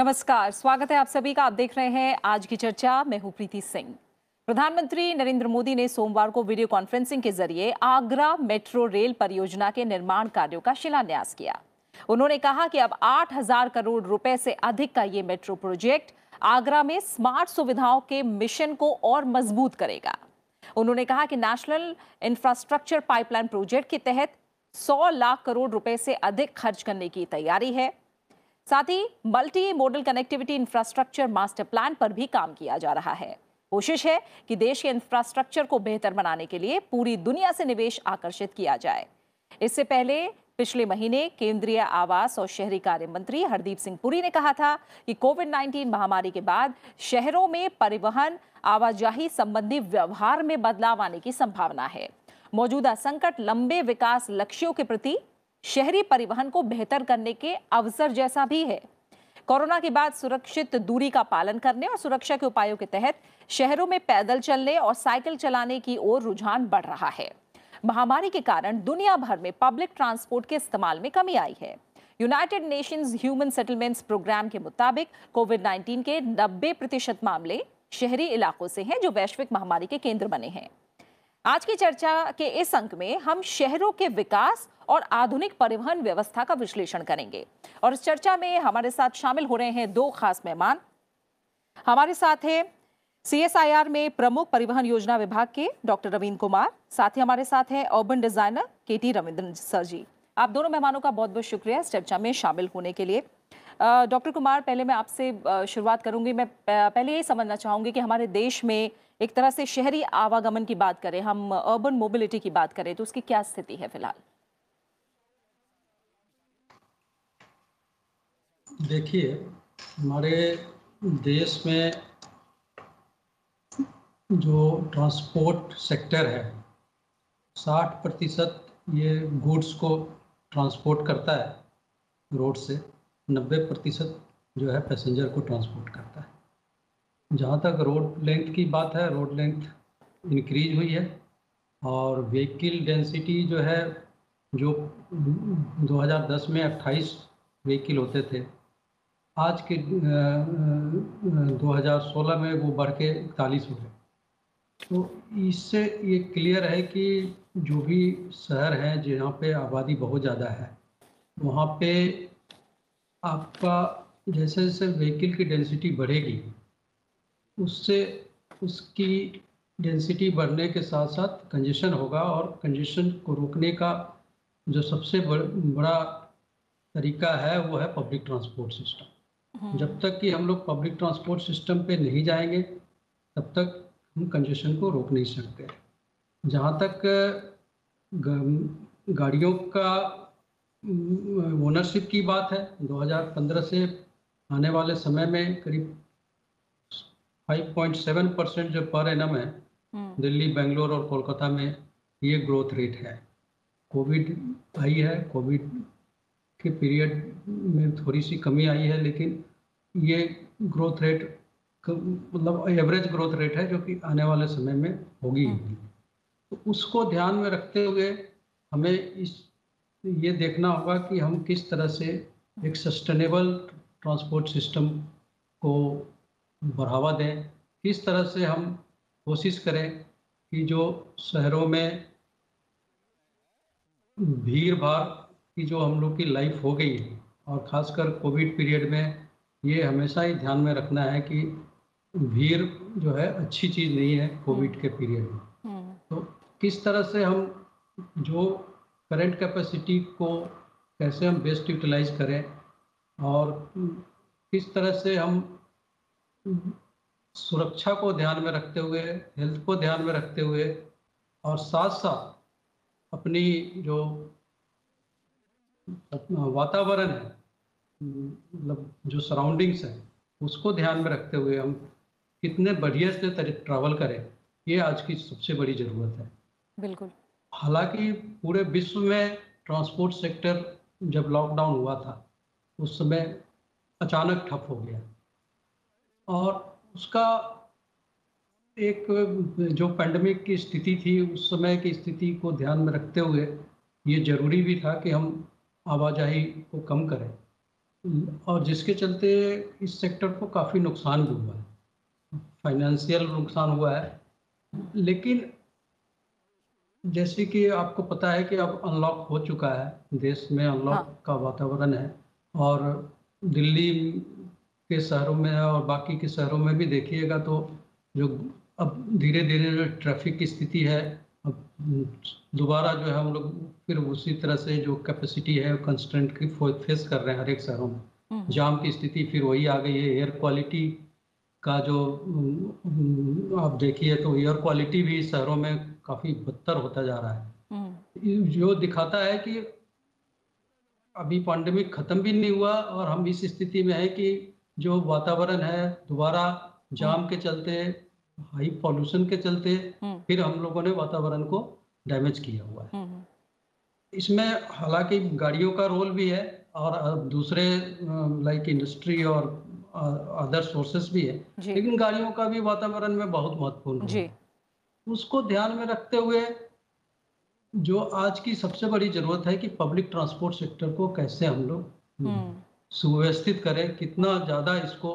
नमस्कार, स्वागत है आप सभी का। आप देख रहे हैं आज की चर्चा। मैं हूँ प्रीति सिंह। प्रधानमंत्री नरेंद्र मोदी ने सोमवार को वीडियो कॉन्फ्रेंसिंग के ज़रिए आगरा मेट्रो रेल परियोजना के निर्माण कार्यों का शिलान्यास किया। उन्होंने कहा कि अब 8000 करोड़ रुपए से अधिक का ये मेट्रो प्रोजेक्ट आगरा में स्मार्ट सुविधाओं के मिशन को और मज़बूत करेगा। उन्होंने कहा कि नेशनल इंफ्रास्ट्रक्चर पाइपलाइन प्रोजेक्ट के तहत 100 लाख करोड़ रुपए से अधिक खर्च करने की तैयारी है। साथ ही multi modal connectivity infrastructure master plan पर भी काम किया जा रहा है। कोशिश है कि देश के इंफ्रास्ट्रक्चर को बेहतर बनाने के लिए पूरी दुनिया से निवेश आकर्षित किया जाए। इससे पहले पिछले महीने केंद्रीय आवास और शहरी कार्य मंत्री हरदीप सिंह पुरी ने कहा था कि कोविड 19 महामारी के बाद शहरों में परिवहन, आवाजाही संबंधी व्यवहार में बदलाव आने की संभावना है। मौजूदा संकट लंबे विकास लक्ष्यों के प्रति शहरी परिवहन को बेहतर करने के अवसर जैसा भी है। कोरोना के बाद सुरक्षित दूरी का पालन करने और सुरक्षा के उपायों के तहत शहरों में पैदल चलने और साइकिल चलाने की ओर रुझान बढ़ रहा है। महामारी के कारण दुनिया भर में पब्लिक ट्रांसपोर्ट के इस्तेमाल में कमी आई है। United Nations human settlements programme के मुताबिक कोविड 19 के 90 प्रतिशत मामले शहरी इलाकों से हैं जो वैश्विक महामारी के केंद्र बने हैं। आज की चर्चा के इस अंक में हम शहरों के विकास और आधुनिक परिवहन व्यवस्था का विश्लेषण करेंगे। और इस चर्चा में हमारे साथ शामिल हो रहे हैं दो खास मेहमान। हमारे साथ है सीएसआईआर में प्रमुख परिवहन योजना विभाग के डॉक्टर रविंद्र कुमार, साथ ही हमारे साथ हैं urban designer K T Ravindran sir ji. आप दोनों मेहमानों का बहुत बहुत शुक्रिया इस चर्चा में शामिल होने के लिए। डॉक्टर कुमार, पहले मैं आपसे शुरुआत करूँगी। मैं पहले यही समझना चाहूँगी कि हमारे देश में एक तरह से शहरी आवागमन की बात करें, हम अर्बन मोबिलिटी की बात करें तो उसकी क्या स्थिति है फ़िलहाल? देखिए, हमारे देश में जो ट्रांसपोर्ट सेक्टर है 60 प्रतिशत ये गुड्स को ट्रांसपोर्ट करता है रोड से 90 प्रतिशत जो है पैसेंजर को ट्रांसपोर्ट करता है। जहाँ तक रोड लेंथ की बात है रोड लेंथ इंक्रीज हुई है और व्हीकल डेंसिटी जो है, जो 2010 में 28 व्हीकल होते थे, आज के 2016 में वो बढ़ के इकतालीस हो गए। तो इससे ये क्लियर है कि जो भी शहर हैं, जहाँ पे आबादी बहुत ज़्यादा है, वहाँ पे आपका जैसे जैसे व्हीकल की डेंसिटी बढ़ेगी उससे उसकी डेंसिटी बढ़ने के साथ साथ कंजेशन होगा और कंजेशन को रोकने का जो सबसे बड़ा तरीका है वो है पब्लिक ट्रांसपोर्ट सिस्टम। जब तक कि हम लोग पब्लिक ट्रांसपोर्ट सिस्टम पे नहीं जाएँगे तब तक हम कंजेशन को रोक नहीं सकते जहाँ तक गाड़ियों का ओनरशिप की बात है 2015 से आने वाले समय में करीब 5.7 परसेंट जो पर एनम है हम्म। दिल्ली बेंगलोर और कोलकाता में ये ग्रोथ रेट है कोविड आई है कोविड के पीरियड में थोड़ी सी कमी आई है लेकिन ये ग्रोथ रेट मतलब एवरेज ग्रोथ रेट है जो कि आने वाले समय में होगी हम्म। तो उसको ध्यान में रखते हुए हमें इस ये देखना होगा कि हम किस तरह से एक सस्टेनेबल ट्रांसपोर्ट सिस्टम को बढ़ावा दें किस तरह से हम कोशिश करें कि जो शहरों में भीड़ भाड़ की जो हम लोग की लाइफ हो गई है और ख़ासकर कोविड पीरियड में ये हमेशा ही ध्यान में रखना है कि भीड़ जो है अच्छी चीज़ नहीं है कोविड के पीरियड में हम्म। तो किस तरह से हम जो करंट कैपेसिटी को कैसे हम बेस्ट यूटिलाइज करें और किस तरह से हम सुरक्षा को ध्यान में रखते हुए हेल्थ को ध्यान में रखते हुए और साथ साथ अपनी जो वातावरण है मतलब जो सराउंडिंग्स है उसको ध्यान में रखते हुए हम कितने बढ़िया से ट्रैवल करें ये आज की सबसे बड़ी ज़रूरत है। बिल्कुल। हालाँकि पूरे विश्व में ट्रांसपोर्ट सेक्टर जब लॉकडाउन हुआ था उस समय अचानक ठप हो गया। और उसका एक जो पेंडेमिक की स्थिति थी उस समय की स्थिति को ध्यान में रखते हुए ये ज़रूरी भी था कि हम आवाजाही को कम करें। और जिसके चलते इस सेक्टर को काफ़ी नुकसान भी हुआ है। फाइनेंशियल नुकसान हुआ है। लेकिन जैसे कि आपको पता है कि अब अनलॉक हो चुका है। देश में अनलॉक हाँ। का वातावरण है। और दिल्ली के शहरों में और बाकी के शहरों में भी देखिएगा तो जो अब धीरे धीरे जो ट्रैफ़िक की स्थिति है अब दोबारा जो है हम लोग फिर उसी तरह से जो कैपेसिटी है कंस्टेंट की फेस कर रहे हैं हर एक शहरों में। हम्म, जाम की स्थिति फिर वही आ गई है एयर क्वालिटी का जो आप देखिए तो एयर क्वालिटी भी शहरों में काफ़ी बदतर होता जा रहा है। हम्म, जो दिखाता है कि अभी पैंडेमिक खत्म भी नहीं हुआ और हम इस स्थिति में है कि जो वातावरण है दोबारा जाम के चलते हाई पॉल्यूशन के चलते हम्म, फिर हम लोगों ने वातावरण को डैमेज किया हुआ है। हम्म, इसमें हालाँकि गाड़ियों का रोल भी है और दूसरे लाइक इंडस्ट्री और अदर सोर्सेस भी है। लेकिन गाड़ियों का भी वातावरण में बहुत महत्वपूर्ण है। उसको ध्यान में रखते हुए जो आज की सबसे बड़ी ज़रूरत है कि पब्लिक ट्रांसपोर्ट सेक्टर को कैसे हम लोग हम्म, सुव्यवस्थित करें कितना ज़्यादा इसको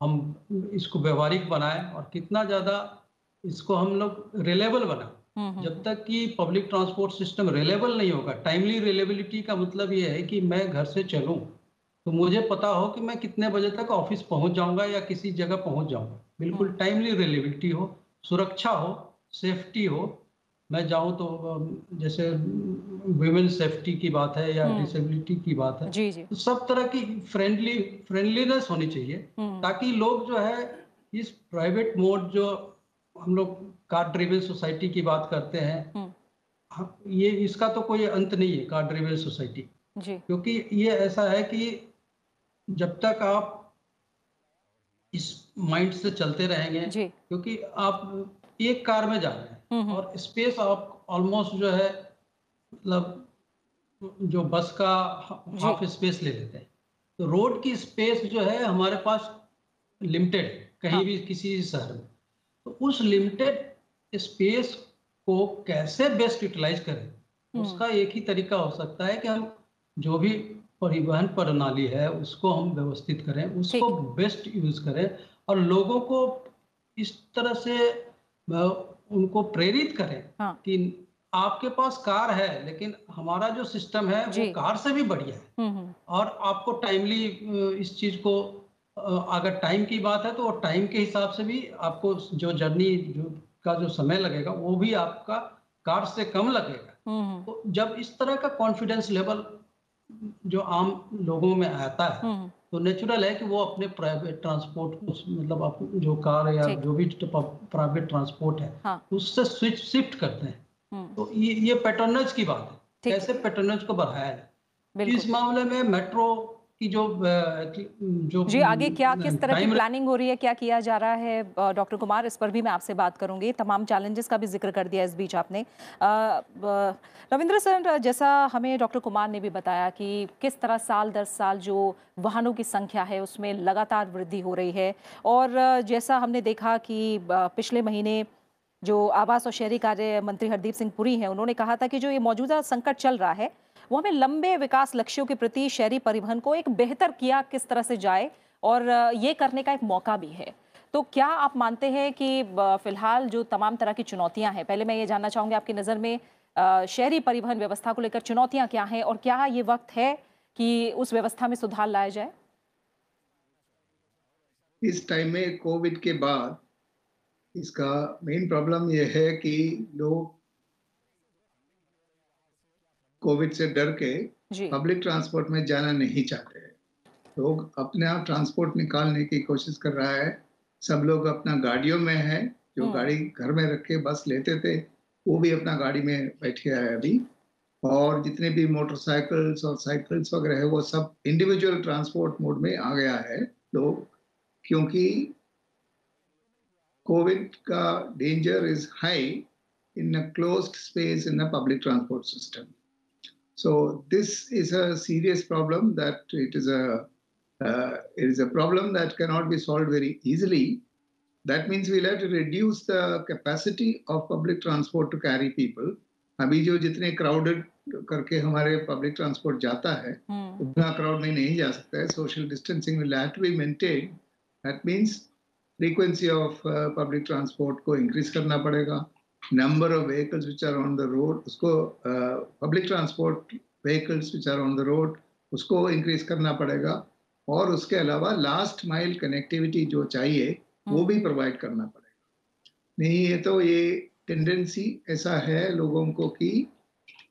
हम इसको व्यवहारिक बनाएँ और कितना ज़्यादा इसको हम लोग रिलेबल बनाएँ। हम्म, जब तक कि पब्लिक ट्रांसपोर्ट सिस्टम रिलेबल नहीं होगा टाइमली रिलेबिलिटी का मतलब ये है कि मैं घर से चलूँ तो मुझे पता हो कि मैं कितने बजे तक ऑफ़िस पहुँच जाऊँगा या किसी जगह पहुँच जाऊँगा। बिल्कुल टाइमली रिलेबिलिटी हो सुरक्षा हो सेफ्टी हो मैं जाऊँ तो जैसे वुमेन सेफ्टी की बात है या हम्म। डिसेबिलिटी की बात है जी जी। तो सब तरह की फ्रेंडली फ्रेंडलीनेस होनी चाहिए हम्म, ताकि लोग जो है इस प्राइवेट मोड जो हम लोग कार ड्रिवन सोसाइटी की बात करते हैं हम्म, हाँ, ये इसका तो कोई अंत नहीं है कार ड्रिवन सोसाइटी क्योंकि ये ऐसा है कि जब तक आप इस माइंड से चलते रहेंगे क्योंकि आप एक कार में जा रहे हैं हम्म, और स्पेस आप ऑलमोस्ट जो है मतलब जो बस का हाफ़ स्पेस ले लेते हैं। तो रोड की स्पेस जो है हमारे पास लिमिटेड है कहीं हाँ। भी किसी शहर में। तो उस लिमिटेड स्पेस को कैसे बेस्ट यूटिलाइज करें? हम्म। उसका एक ही तरीका हो सकता है कि हम जो भी परिवहन प्रणाली है उसको हम व्यवस्थित करें उसको बेस्ट यूज़ करें। और लोगों को इस तरह से उनको प्रेरित करें हाँ। कि आपके पास कार है लेकिन हमारा जो सिस्टम है वो कार से भी बढ़िया है। हम्म, हम्म, और आपको टाइमली इस चीज़ को अगर टाइम की बात है तो टाइम के हिसाब से भी आपको जो जर्नी जो का जो समय लगेगा वो भी आपका कार से कम लगेगा। हम्म, तो जब इस तरह का कॉन्फिडेंस लेवल जो आम लोगों में आता है तो नेचुरल है कि वो अपने प्राइवेट ट्रांसपोर्ट को मतलब आप जो कार या जो भी प्राइवेट ट्रांसपोर्ट है हाँ। उससे स्विच शिफ्ट करते हैं। हम्म, तो ये ये पैटर्नज की बात है। कैसे पैटर्नज को बढ़ाया जाए? इस मामले में मेट्रो की जो जो जी आगे क्या किस तरह की प्लानिंग हो रही है क्या किया जा रहा है डॉक्टर कुमार इस पर भी मैं आपसे बात करूँगी। तमाम चैलेंजेस का भी ज़िक्र कर दिया इस बीच आपने। रविंद्र सर जैसा हमें डॉक्टर कुमार ने भी बताया कि किस तरह साल दर साल जो वाहनों की संख्या है उसमें लगातार वृद्धि हो रही है और जैसा हमने देखा कि पिछले महीने जो आवास और शहरी कार्य मंत्री हरदीप सिंह पुरी हैं उन्होंने कहा था कि जो ये मौजूदा संकट चल रहा है वो हमें लंबे विकास लक्ष्यों के प्रति शहरी परिवहन को एक बेहतर किया किस तरह से जाए और ये करने का एक मौका भी है। तो क्या आप मानते हैं कि फ़िलहाल जो तमाम तरह की चुनौतियाँ हैं, पहले मैं ये जानना चाहूँगी आपकी नज़र में शहरी परिवहन व्यवस्था को लेकर चुनौतियाँ क्या हैं और क्या ये वक्त है कि उस व्यवस्था में सुधार लाया जाए? इस टाइम में कोविड के बाद इसका मेन प्रॉब्लम यह है कि लोग कोविड से डर के पब्लिक ट्रांसपोर्ट में जाना नहीं चाहते हैं लोग अपने आप ट्रांसपोर्ट निकालने की कोशिश कर रहा है सब लोग अपना गाड़ियों में है जो हम्म। गाड़ी घर में रख के बस लेते थे वो भी अपना गाड़ी में बैठ गया है अभी और जितने भी मोटरसाइकिल्स और साइकिल्स वगैरह है वो सब इंडिविजुअल ट्रांसपोर्ट मोड में आ गया है लोग क्योंकि कोविड का danger is high in a closed space in a public transport system. So this is a serious problem that it is a uh, it is a problem that cannot be solved very easily. That means we'll have to reduce the capacity of public transport to carry people अभी जो जितने crowded करके हमारे public transport जाता है हम्म उतना crowd में नहीं जा सकता है social distancing will have to be maintain that means frequency of public transport को इंक्रीज करना पड़ेगा number of vehicles which are on the road उसको public transport vehicles which are on the road उसको इंक्रीज करना पड़ेगा और उसके अलावा लास्ट माइल कनेक्टिविटी जो चाहिए वो भी प्रोवाइड करना पड़ेगा नहीं है तो ये टेंडेंसी ऐसा है लोगों को कि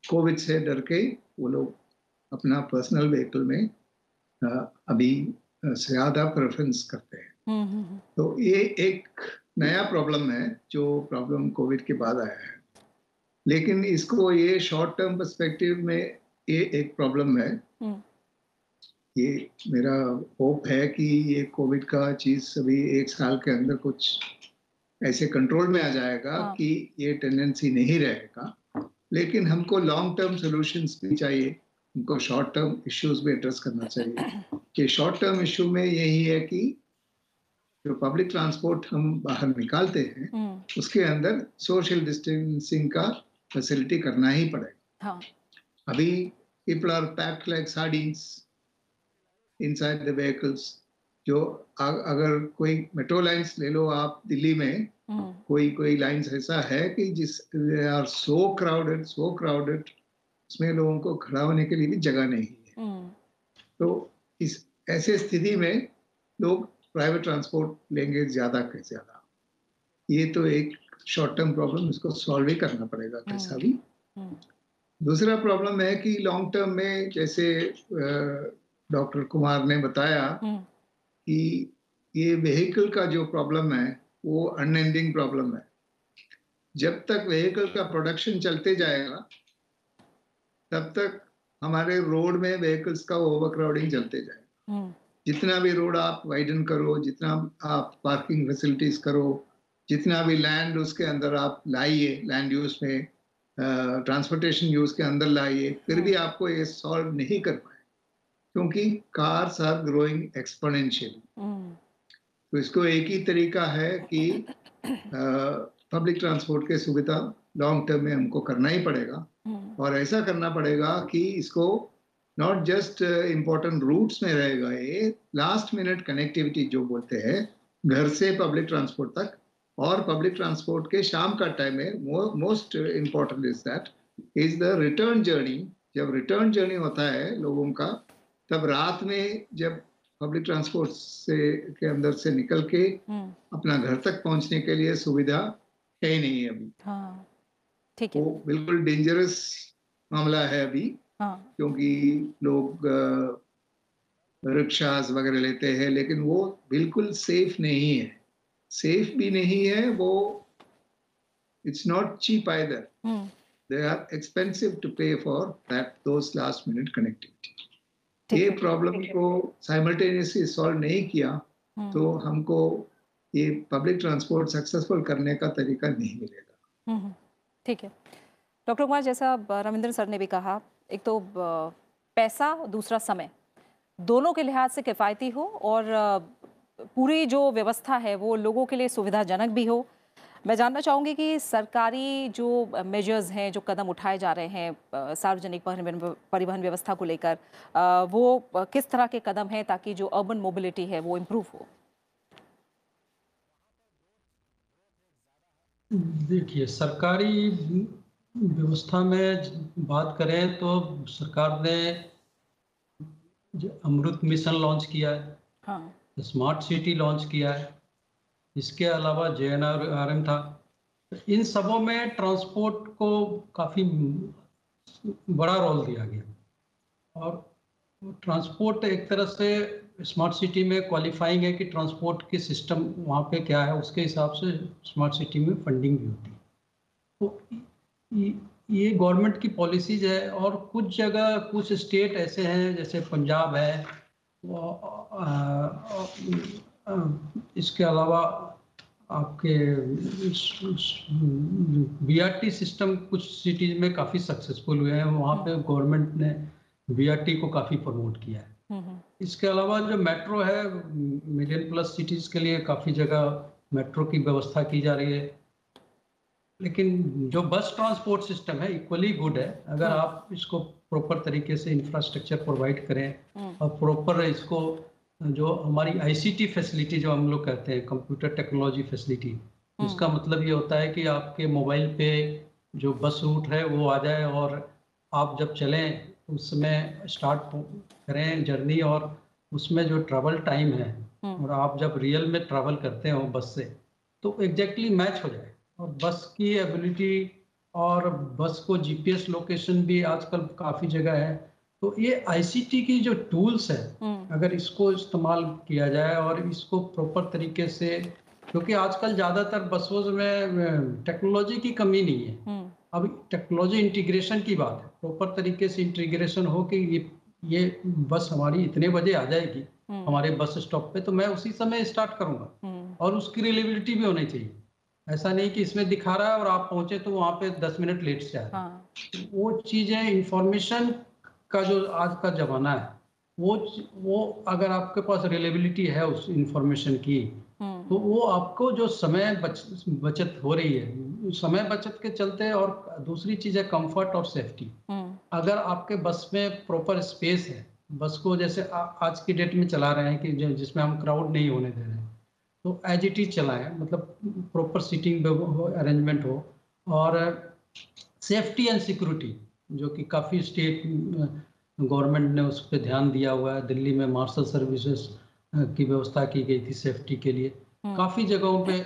कोविड से डर के वो लोग अपना पर्सनल व्हीकल में अभी ज़्यादा प्रेफरेंस करते हैं तो ये एक नया प्रॉब्लम है जो प्रॉब्लम कोविड के बाद आया है। लेकिन इसको ये शॉर्ट टर्म पर्सपेक्टिव में ये एक प्रॉब्लम है। हम्म। ये मेरा होप है कि ये कोविड का चीज़ सभी एक साल के अंदर कुछ ऐसे कंट्रोल में आ जाएगा हाँ। कि ये टेंडेंसी नहीं रहेगा। लेकिन हमको लॉन्ग टर्म सॉल्यूशंस भी चाहिए। हमको शॉर्ट टर्म इश्यूज़ भी एड्रेस करना चाहिए। कि शॉर्ट टर्म इशू में यही है कि जो पब्लिक ट्रांसपोर्ट हम बाहर निकालते हैं हम्म। उसके अंदर सोशल डिस्टेंसिंग का फैसिलिटी करना ही पड़ेगा। हाँ। अभी people are packed like sardines inside the vehicles जो अगर कोई मेट्रो लाइंस ले लो आप दिल्ली में हम्म। कोई कोई लाइंस ऐसा है कि जिस they are so crowded so crowded उसमें लोगों को खड़ा होने के लिए भी जगह नहीं है। हम्म। तो इस ऐसे स्थिति में लोग प्राइवेट ट्रांसपोर्ट लेंगे ज़्यादा के ज़्यादा। ये तो एक शॉर्ट टर्म प्रॉब्लम इसको सॉल्व ही करना पड़ेगा कैसा भी। हम्म। दूसरा प्रॉब्लम है कि लॉन्ग टर्म में जैसे डॉक्टर कुमार ने बताया हम्म। कि ये व्हीकल का जो प्रॉब्लम है वो अनएंडिंग प्रॉब्लम है। जब तक व्हीकल का प्रोडक्शन चलते जाएगा तब तक हमारे रोड में व्हीकल्स का ओवरक्राउडिंग चलते जाएगा। हम्म। जितना भी रोड आप वाइडन करो जितना आप पार्किंग फैसिलिटीज़ करो जितना भी लैंड उसके अंदर आप लाइए लैंड यूज़ में ट्रांसपोर्टेशन यूज़ के अंदर लाइए फिर भी आपको ये सॉल्व नहीं कर पाए क्योंकि कार्स आर ग्रोइंग एक्सपोनेंशियली तो इसको एक ही तरीका है कि पब्लिक ट्रांसपोर्ट के सुविधा लॉन्ग टर्म में हमको करना ही पड़ेगा। हम्म। और ऐसा करना पड़ेगा कि इसको नॉट जस्ट इम्पोर्टेंट रूट्स में रहेगा ये लास्ट मिनट कनेक्टिविटी जो बोलते हैं घर से पब्लिक ट्रांसपोर्ट तक और पब्लिक ट्रांसपोर्ट के शाम का टाइम में most important is that is the return journey जब रिटर्न जर्नी होता है लोगों का तब रात में जब पब्लिक ट्रांसपोर्ट से के अंदर से निकल के हम्म। अपना घर तक पहुँचने के लिए सुविधा है ही नहीं अभी। हाँ ठीक है। वो बिल्कुल डेंजरस मामला है अभी। हाँ। क्योंकि लोग रिक्शास वगैरह लेते हैं लेकिन वो बिल्कुल सेफ़ नहीं है। सेफ़ भी नहीं है वो it's not cheap either hmm. They are expensive to pay for that those last minute connectivity ये प्रॉब्लम को साइमल्टेनियसली सॉल्व नहीं किया हम्म, तो हमको ये पब्लिक ट्रांसपोर्ट सक्सेसफुल करने का तरीका नहीं मिलेगा। हम्म, ठीक है। डॉक्टर कुमार जैसा रविंद्र सर ने भी कहा एक तो पैसा, दूसरा समय। दोनों के लिहाज से किफ़ायती हो और पूरी जो व्यवस्था है वो लोगों के लिए सुविधाजनक भी हो। मैं जानना चाहूँगी कि सरकारी जो मेजर्स हैं, जो कदम उठाए जा रहे हैं सार्वजनिक परिवहन व्यवस्था को लेकर वो किस तरह के कदम हैं ताकि जो अर्बन मोबिलिटी है वो इम्प्रूव हो? देखिए, सरकारी व्यवस्था में बात करें तो सरकार ने अमृत मिशन लॉन्च किया है हाँ। स्मार्ट सिटी लॉन्च किया है इसके अलावा जे एन आर एम था इन सबों में ट्रांसपोर्ट को काफ़ी बड़ा रोल दिया गया। और ट्रांसपोर्ट एक तरह से स्मार्ट सिटी में क्वालिफाइंग है कि ट्रांसपोर्ट के सिस्टम वहाँ पे क्या है उसके हिसाब से स्मार्ट सिटी में फंडिंग भी होती है। तो ये- गवर्नमेंट की पॉलिसीज़ है और कुछ जगह कुछ स्टेट ऐसे हैं जैसे पंजाब है वो, इसके अलावा आपके बीआरटी सिस्टम कुछ सिटीज़ में काफ़ी सक्सेसफुल हुए हैं। वहाँ पे गवर्नमेंट ने बीआरटी को काफ़ी प्रमोट किया है। हम्म हम्म, इसके अलावा जो मेट्रो है मिलियन प्लस सिटीज़ के लिए काफ़ी जगह मेट्रो की व्यवस्था की जा रही है। लेकिन जो बस ट्रांसपोर्ट सिस्टम है इक्वली गुड है। अगर आप इसको प्रॉपर तरीके से इंफ्रास्ट्रक्चर प्रोवाइड करें हम्म, और प्रॉपर इसको जो हमारी आईसीटी फैसिलिटी जो हम लोग कहते हैं कंप्यूटर टेक्नोलॉजी फैसिलिटी उसका मतलब ये होता है कि आपके मोबाइल पे जो बस रूट है वो आ जाए और आप जब चलें उसमें स्टार्ट करें जर्नी और उसमें जो ट्रैवल टाइम है हम्म। और आप जब रियल में ट्रैवल करते हो बस से तो एग्जैक्टली मैच हो जाए और बस की एबिलिटी और बस को जीपीएस लोकेशन भी आजकल काफ़ी जगह है। तो ये आईसीटी की जो टूल्स है हम्म, अगर इसको इस्तेमाल किया जाए और इसको प्रॉपर तरीके से क्योंकि आजकल ज़्यादातर बसों में टेक्नोलॉजी की कमी नहीं है। हम्म, अब टेक्नोलॉजी इंटीग्रेशन की बात है। प्रॉपर तरीके से इंटीग्रेशन हो कि ये ये बस हमारी इतने बजे आ जाएगी हम्म, हमारे बस स्टॉप पे तो मैं उसी समय स्टार्ट करूँगा। और उसकी रिलेबिलिटी भी होनी चाहिए। ऐसा नहीं कि इसमें दिखा रहा है और आप पहुँचे तो वहाँ पे दस मिनट लेट से आए हाँ। वो चीज़ें इंफॉर्मेशन का जो आज का जमाना है वो वो अगर आपके पास रिलेबिलिटी है उस इंफॉर्मेशन की हम्म, तो वो आपको जो समय बच, बचत हो रही है समय बचत के चलते और दूसरी चीज़ है कंफर्ट और सेफ्टी हम्म, अगर आपके बस में प्रॉपर स्पेस है बस को जैसे आ, आज की डेट में चला रहे हैं कि जिसमें हम क्राउड नहीं होने दे रहे हैं तो एज इट इज़ चलाएँ मतलब प्रॉपर सीटिंग अरेंजमेंट हो और सेफ्टी एंड सिक्योरिटी जो कि काफ़ी स्टेट गवर्नमेंट ने उस पर ध्यान दिया हुआ है। दिल्ली में मार्शल सर्विसेज़ की व्यवस्था की गई थी सेफ्टी के लिए। हम्म, काफ़ी जगहों पे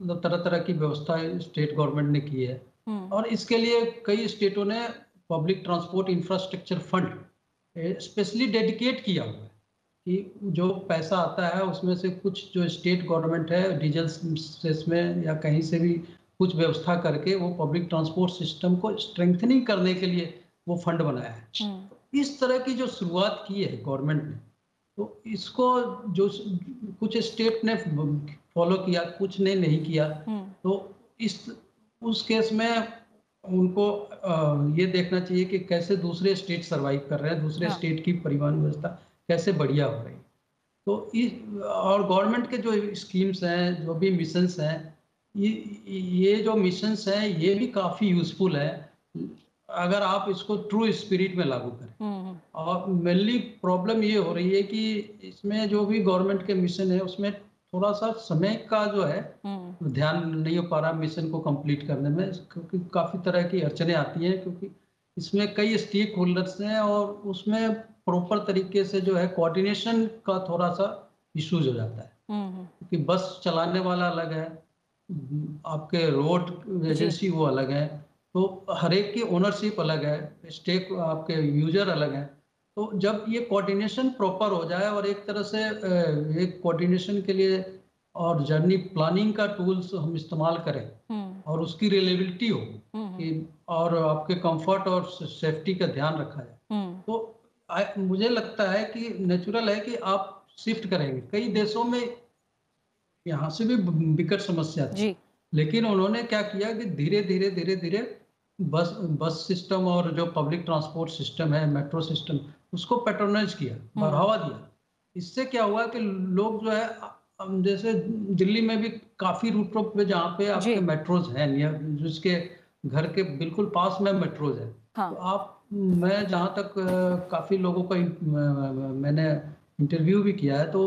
मतलब तरह तरह की व्यवस्था स्टेट गवर्नमेंट ने की है। हम्म, और इसके लिए कई स्टेटों ने public transport infrastructure fund specially dedicate किया हुआ है। कि जो पैसा आता है उसमें से कुछ जो स्टेट गवर्नमेंट है डीजल में या कहीं से भी कुछ व्यवस्था करके वो पब्लिक ट्रांसपोर्ट सिस्टम को स्ट्रेंथनिंग करने के लिए वो फंड बनाया है। हम्म, इस तरह की जो शुरुआत की है गवर्नमेंट ने तो इसको जो कुछ स्टेट ने फॉलो किया कुछ ने नहीं किया हम्म, तो इस उस केस में उनको ये देखना चाहिए कि कैसे दूसरे स्टेट सरवाइव कर रहे हैं दूसरे हाँ। स्टेट की परिवहन व्यवस्था। कैसे बढ़िया हो रही। तो इस और गवर्नमेंट के जो स्कीम्स हैं जो भी मिशंस हैं ये ये जो मिशंस हैं ये भी काफ़ी यूजफुल है। अगर आप इसको ट्रू स्पिरिट में लागू करें। हम्म, और मेनली प्रॉब्लम ये हो रही है कि इसमें जो भी गवर्नमेंट के मिशन है उसमें थोड़ा सा समय का जो है हम्म, ध्यान नहीं हो पा रहा मिशन को कंप्लीट करने में क्योंकि काफ़ी तरह की अड़चने आती हैं क्योंकि इसमें कई स्टेक होल्डर्स हैं और उसमें प्रॉपर तरीके से जो है कोऑर्डिनेशन का थोड़ा सा इश्यूज़ हो जाता है। हम्म, क्योंकि बस चलाने वाला अलग है आपके रोड एजेंसी वो अलग है तो हर एक की ओनरशिप अलग है स्टेक आपके यूज़र अलग है। तो जब ये कोऑर्डिनेशन प्रॉपर हो जाए और एक तरह से एक कोऑर्डिनेशन के लिए और जर्नी प्लानिंग का टूल्स हम इस्तेमाल करें हम्म, और उसकी रिलेबिलिटी हो हम्म, कि और आपके कंफर्ट और सेफ्टी का ध्यान रखा जाए। हम्म, तो आ- मुझे लगता है कि नेचुरल है कि आप शिफ्ट करेंगे। कई देशों में यहाँ से भी विकट समस्या थी। लेकिन उन्होंने क्या किया कि धीरे धीरे धीरे धीरे बस बस सिस्टम और जो पब्लिक ट्रांसपोर्ट सिस्टम है मेट्रो सिस्टम उसको पेट्रोनाइज किया बढ़ावा दिया। इससे क्या हुआ कि लोग जो है जैसे दिल्ली में भी काफ़ी रूटों पे जहाँ पे आपके मेट्रोज हैं जिसके घर के बिल्कुल पास में मेट्रोज है। हाँ। तो आप मैं जहाँ तक काफ़ी लोगों का मैंने इंटरव्यू भी किया है तो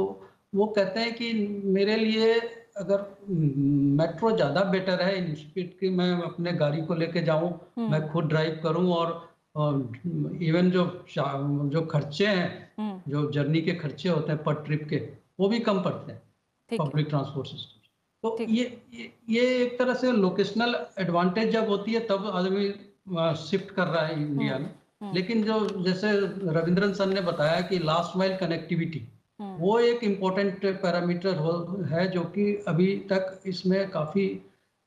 वो कहते हैं कि मेरे लिए अगर मेट्रो ज़्यादा बेटर है इन स्पीड की मैं अपने गाड़ी को लेके जाऊँ हम्म, मैं खुद ड्राइव करूँ और इवन जो जो खर्चे हैं हम्म, जो जर्नी के खर्चे होते हैं पर ट्रिप के वो भी कम पड़ते हैं पब्लिक ट्रांसपोर्ट सिस्टम तो ये ये एक तरह से लोकेशनल एडवांटेज जब होती है तब आदमी शिफ्ट कर रहा है इंडिया में। हम्म, लेकिन जो जैसे रविंद्रन सर ने बताया कि लास्ट माइल कनेक्टिविटी हम्म, वो एक इम्पोर्टेंट पैरामीटर है जो कि अभी तक इसमें काफ़ी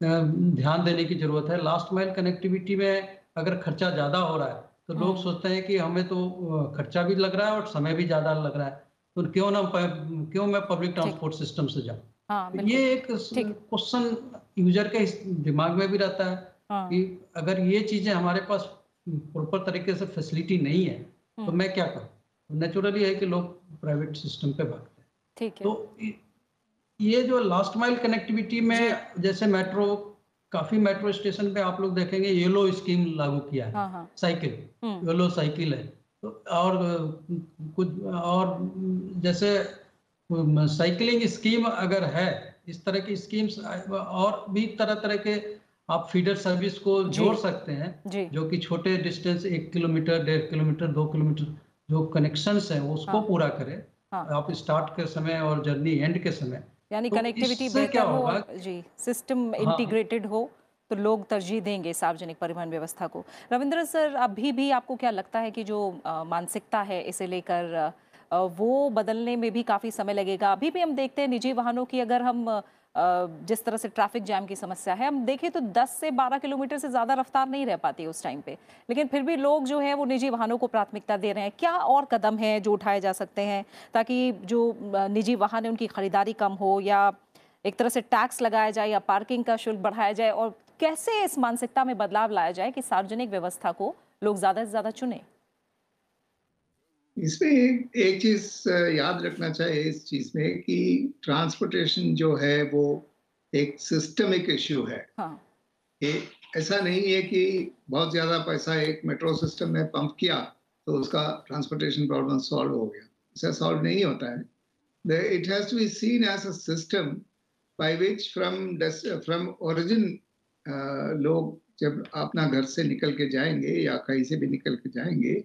ध्यान देने की ज़रूरत है। लास्ट माइल कनेक्टिविटी में अगर खर्चा ज़्यादा हो रहा है तो लोग हम्म। सोचते हैं कि हमें तो खर्चा भी लग रहा है और समय भी ज़्यादा लग रहा है। तो क्यों ना क्यों मैं पब्लिक ट्रांसपोर्ट सिस्टम से जाऊँ? हाँ तो ये एक क्वेश्चन यूज़र के दिमाग में भी रहता है। हाँ। कि अगर ये चीज़ें हमारे पास प्रॉपर तरीके से फैसिलिटी नहीं है तो हम्म, मैं क्या करूँ? नेचुरली है कि लोग प्राइवेट सिस्टम पे भागते हैं। ठीक है। तो ये जो लास्ट माइल कनेक्टिविटी में जैसे मेट्रो काफ़ी मेट्रो स्टेशन पे आप लोग देखेंगे येलो स्कीम लागू किया है। हाँ हाँ। साइकिल येलो साइकिल है। तो और कुछ और जैसे साइकिलिंग स्कीम अगर है इस तरह की स्कीम्स और भी तरह तरह के आप फीडर सर्विस को जोड़ सकते हैं जो कि छोटे डिस्टेंस एक किलोमीटर डेढ़ किलोमीटर दो किलोमीटर जो कनेक्शंस हैं उसको हाँ। पूरा करें हाँ। आप स्टार्ट के समय और जर्नी एंड के समय यानी तो कनेक्टिविटी बेहतर क्या हो होगा? जी सिस्टम हाँ। इंटीग्रेटेड हो तो लोग तरजीह देंगे सार्वजनिक परिवहन व्यवस्था को रविंद्र सर अभी भी आपको क्या लगता है कि जो मानसिकता है इसे लेकर वो बदलने में भी काफ़ी समय लगेगा अभी भी हम देखते हैं निजी वाहनों की अगर हम जिस तरह से ट्रैफ़िक जैम की समस्या है, हम देखें तो 10 से 12 किलोमीटर से ज़्यादा रफ्तार नहीं रह पाती उस टाइम पे। लेकिन फिर भी लोग जो है, वो निजी वाहनों को प्राथमिकता दे रहे हैं। क्या और कदम है जो उठाए जा सकते हैं ताकि जो निजी वाहन है, उनकी खरीदारी कम हो या एक तरह से टैक्स लगाया जाए या पार्किंग का शुल्क बढ़ाया जाए? और कैसे इस मानसिकता में बदलाव लाया जाए कि सार्वजनिक व्यवस्था को लोग ज़्यादा से ज़्यादा चुने? इसमें एक एक चीज़ याद रखना चाहिए इस चीज़ में कि ट्रांसपोर्टेशन जो है वो एक सिस्टमिक इश्यू है। हाँ। ये ऐसा नहीं है कि बहुत ज़्यादा पैसा एक मेट्रो सिस्टम में पंप किया तो उसका ट्रांसपोर्टेशन प्रॉब्लम सॉल्व हो गया। ऐसा सॉल्व नहीं होता है। It has to be seen as a system by which from from origin लोग जब अपना घर से निकल के जाएँगे या कहीं से भी निकल के जाएँगे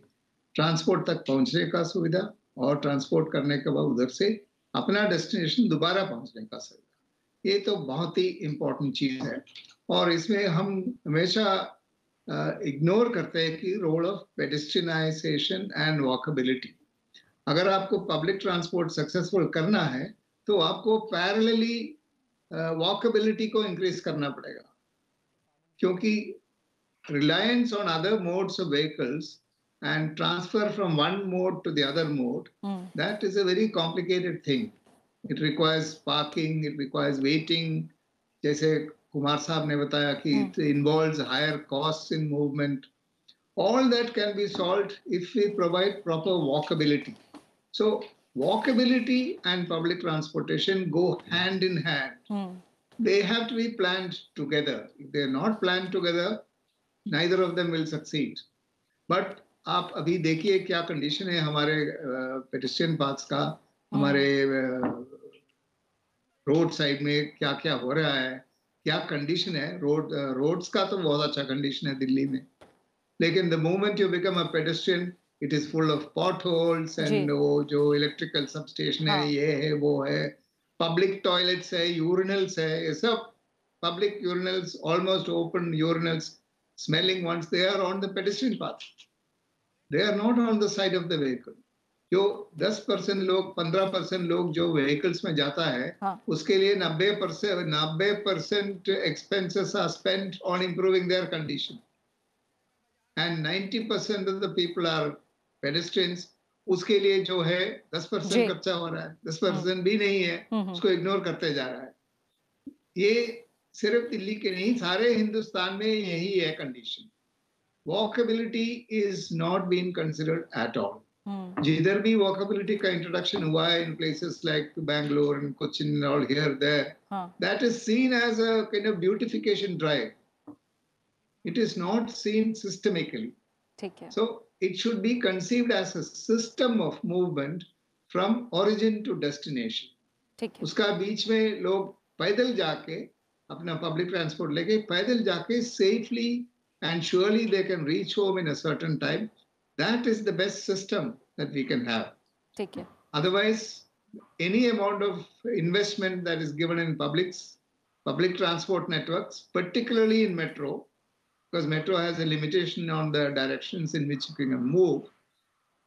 ट्रांसपोर्ट तक पहुँचने का सुविधा और ट्रांसपोर्ट करने के बाद उधर से अपना डेस्टिनेशन दोबारा पहुँचने का सुविधा। ये तो बहुत ही इम्पोर्टेंट चीज़ है। और इसमें हम हमेशा इग्नोर करते हैं कि role of pedestrianisation and walkability अगर आपको पब्लिक ट्रांसपोर्ट सक्सेसफुल करना है तो आपको पैरेलली वॉकबिलिटी को इंक्रीज करना पड़ेगा। क्योंकि reliance on other modes of vehicles and transfer from one mode to the other mode hmm, that is a very complicated thing. It requires parking, it requires waiting. जैसे कुमार साहब ने बताया कि it involves higher costs in movement. All that can be solved if we provide proper walkability. So walkability and public transportation go hand in hand. Hmm, They have to be planned together. If they're not planned together, neither of them will succeed. But आप अभी देखिए क्या condition है हमारे pedestrian paths का हमारे road side में क्या क्या हो रहा है क्या कंडीशन है? रोड रोड्स का तो बहुत अच्छा कंडीशन है दिल्ली में। लेकिन the moment you become a pedestrian it is full of potholes and वो जो इलेक्ट्रिकल सबस्टेशन हाँ। है। ये है वो है। पब्लिक टॉयलेट्स है यूरिनल्स है ये सब। Public urinals almost open urinals smelling once they are on the pedestrian path they are not on the side of the vehicle. जो 10 परसेंट लोग 15 परसेंट लोग जो व्हीकल्स में जाता है हाँ। उसके लिए 90 percent 90 percent expenses are spent on improving their condition and 90 percent of the people are pedestrians उसके लिए जो है 10 परसेंट खर्चा हो रहा है। 10 परसेंट भी नहीं है हम्म, हम्म, उसको इग्नोर करते जा रहा है। ये सिर्फ़ दिल्ली के नहीं सारे हिंदुस्तान में यही है condition walkability is not been considered at all hmm, जिधर भी वॉकबिलिटी का इंट्रोडक्शन हुआ है in places like Bangalore and Cochin all here there हाँ that is seen as a kind of beautification drive it is not seen systemically ठीक है so it should be conceived as a system of movement from origin to destination ठीक है उसका बीच में लोग पैदल जाके अपना पब्लिक ट्रांसपोर्ट लेके पैदल जाके safely and surely they can reach home in a certain time. That is the best system that we can have. Take care. Otherwise, any amount of investment that is given in publics, public transport networks, particularly in metro, because metro has a limitation on the directions in which you can move,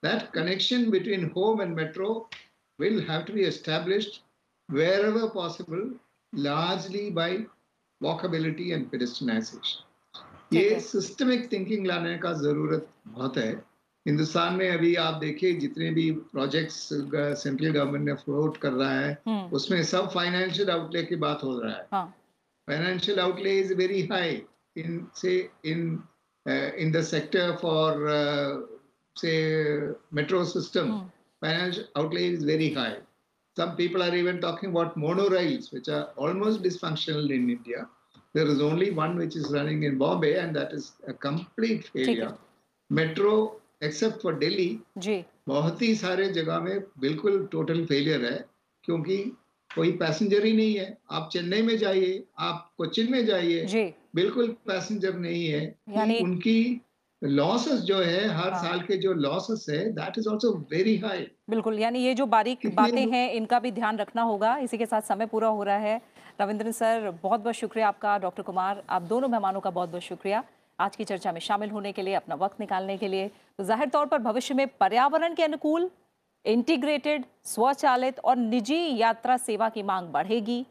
that connection between home and metro will have to be established wherever possible, largely by walkability and pedestrianization. ये systemic thinking लाने का ज़रूरत बहुत है। हिंदुस्तान में अभी आप देखिए जितने भी प्रोजेक्ट्स सेंट्रल गवर्नमेंट ने फ्लोट कर रहा है हम्म। उसमें सब फाइनेंशियल आउटले की बात हो रहा है। Financial outlay is very high in say in in the sector for say metro system financial outlay is very high some people are even talking about monorails which are almost dysfunctional in India There is only one which is running in Bombay, and that is a complete failure. Metro, except for Delhi, जी। बहुत ही सारे जगह में बिल्कुल total failure है क्योंकि कोई पैसेंजर ही नहीं है। आप चेन्नई में जाइए आप कोचिन में जाइए बिल्कुल पैसेंजर नहीं है। यानी- उनकी लॉसेस जो है हर हाँ। साल के जो लॉसेस है that is also very high बिल्कुल यानी ये जो बारीक बातें हैं इनका भी ध्यान रखना होगा। इसी के साथ समय पूरा हो रहा है। रविंद्रन सर बहुत बहुत शुक्रिया आपका, डॉक्टर कुमार। आप दोनों मेहमानों का बहुत बहुत शुक्रिया। आज की चर्चा में शामिल होने के लिए, अपना वक्त निकालने के लिए। तो ज़ाहिर तौर पर भविष्य में पर्यावरण के अनुकूल, इंटीग्रेटेड, स्वचालित और निजी यात्रा सेवा की मांग बढ़ेगी।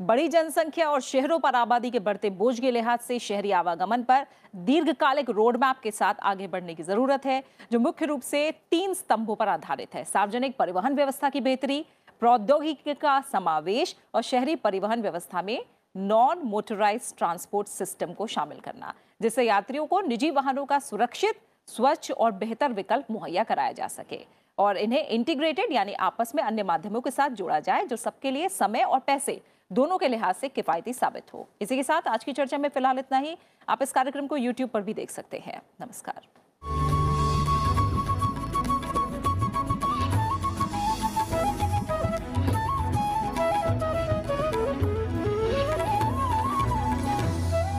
बड़ी जनसंख्या और शहरों पर आबादी के बढ़ते बोझ के लिहाज से शहरी आवागमन पर दीर्घकालिक रोड मैप के साथ आगे बढ़ने की ज़रूरत है, जो मुख्य रूप से तीन स्तंभों पर आधारित है। सार्वजनिक परिवहन व्यवस्था की बेहतरी प्रौद्योगिकी का समावेश और शहरी परिवहन व्यवस्था में नॉन मोटराइज ट्रांसपोर्ट सिस्टम को शामिल करना, जिससे यात्रियों को निजी वाहनों का सुरक्षित, स्वच्छ और बेहतर विकल्प मुहैया कराया जा सके। और इन्हें इंटीग्रेटेड यानी आपस में अन्य माध्यमों के साथ जोड़ा जाए, जो सबके लिए समय और पैसे दोनों के लिहाज से किफायती साबित हो। इसी के साथ आज की चर्चा में फ़िलहाल इतना ही। आप इस कार्यक्रम को यूट्यूब पर भी देख सकते हैं। नमस्कार।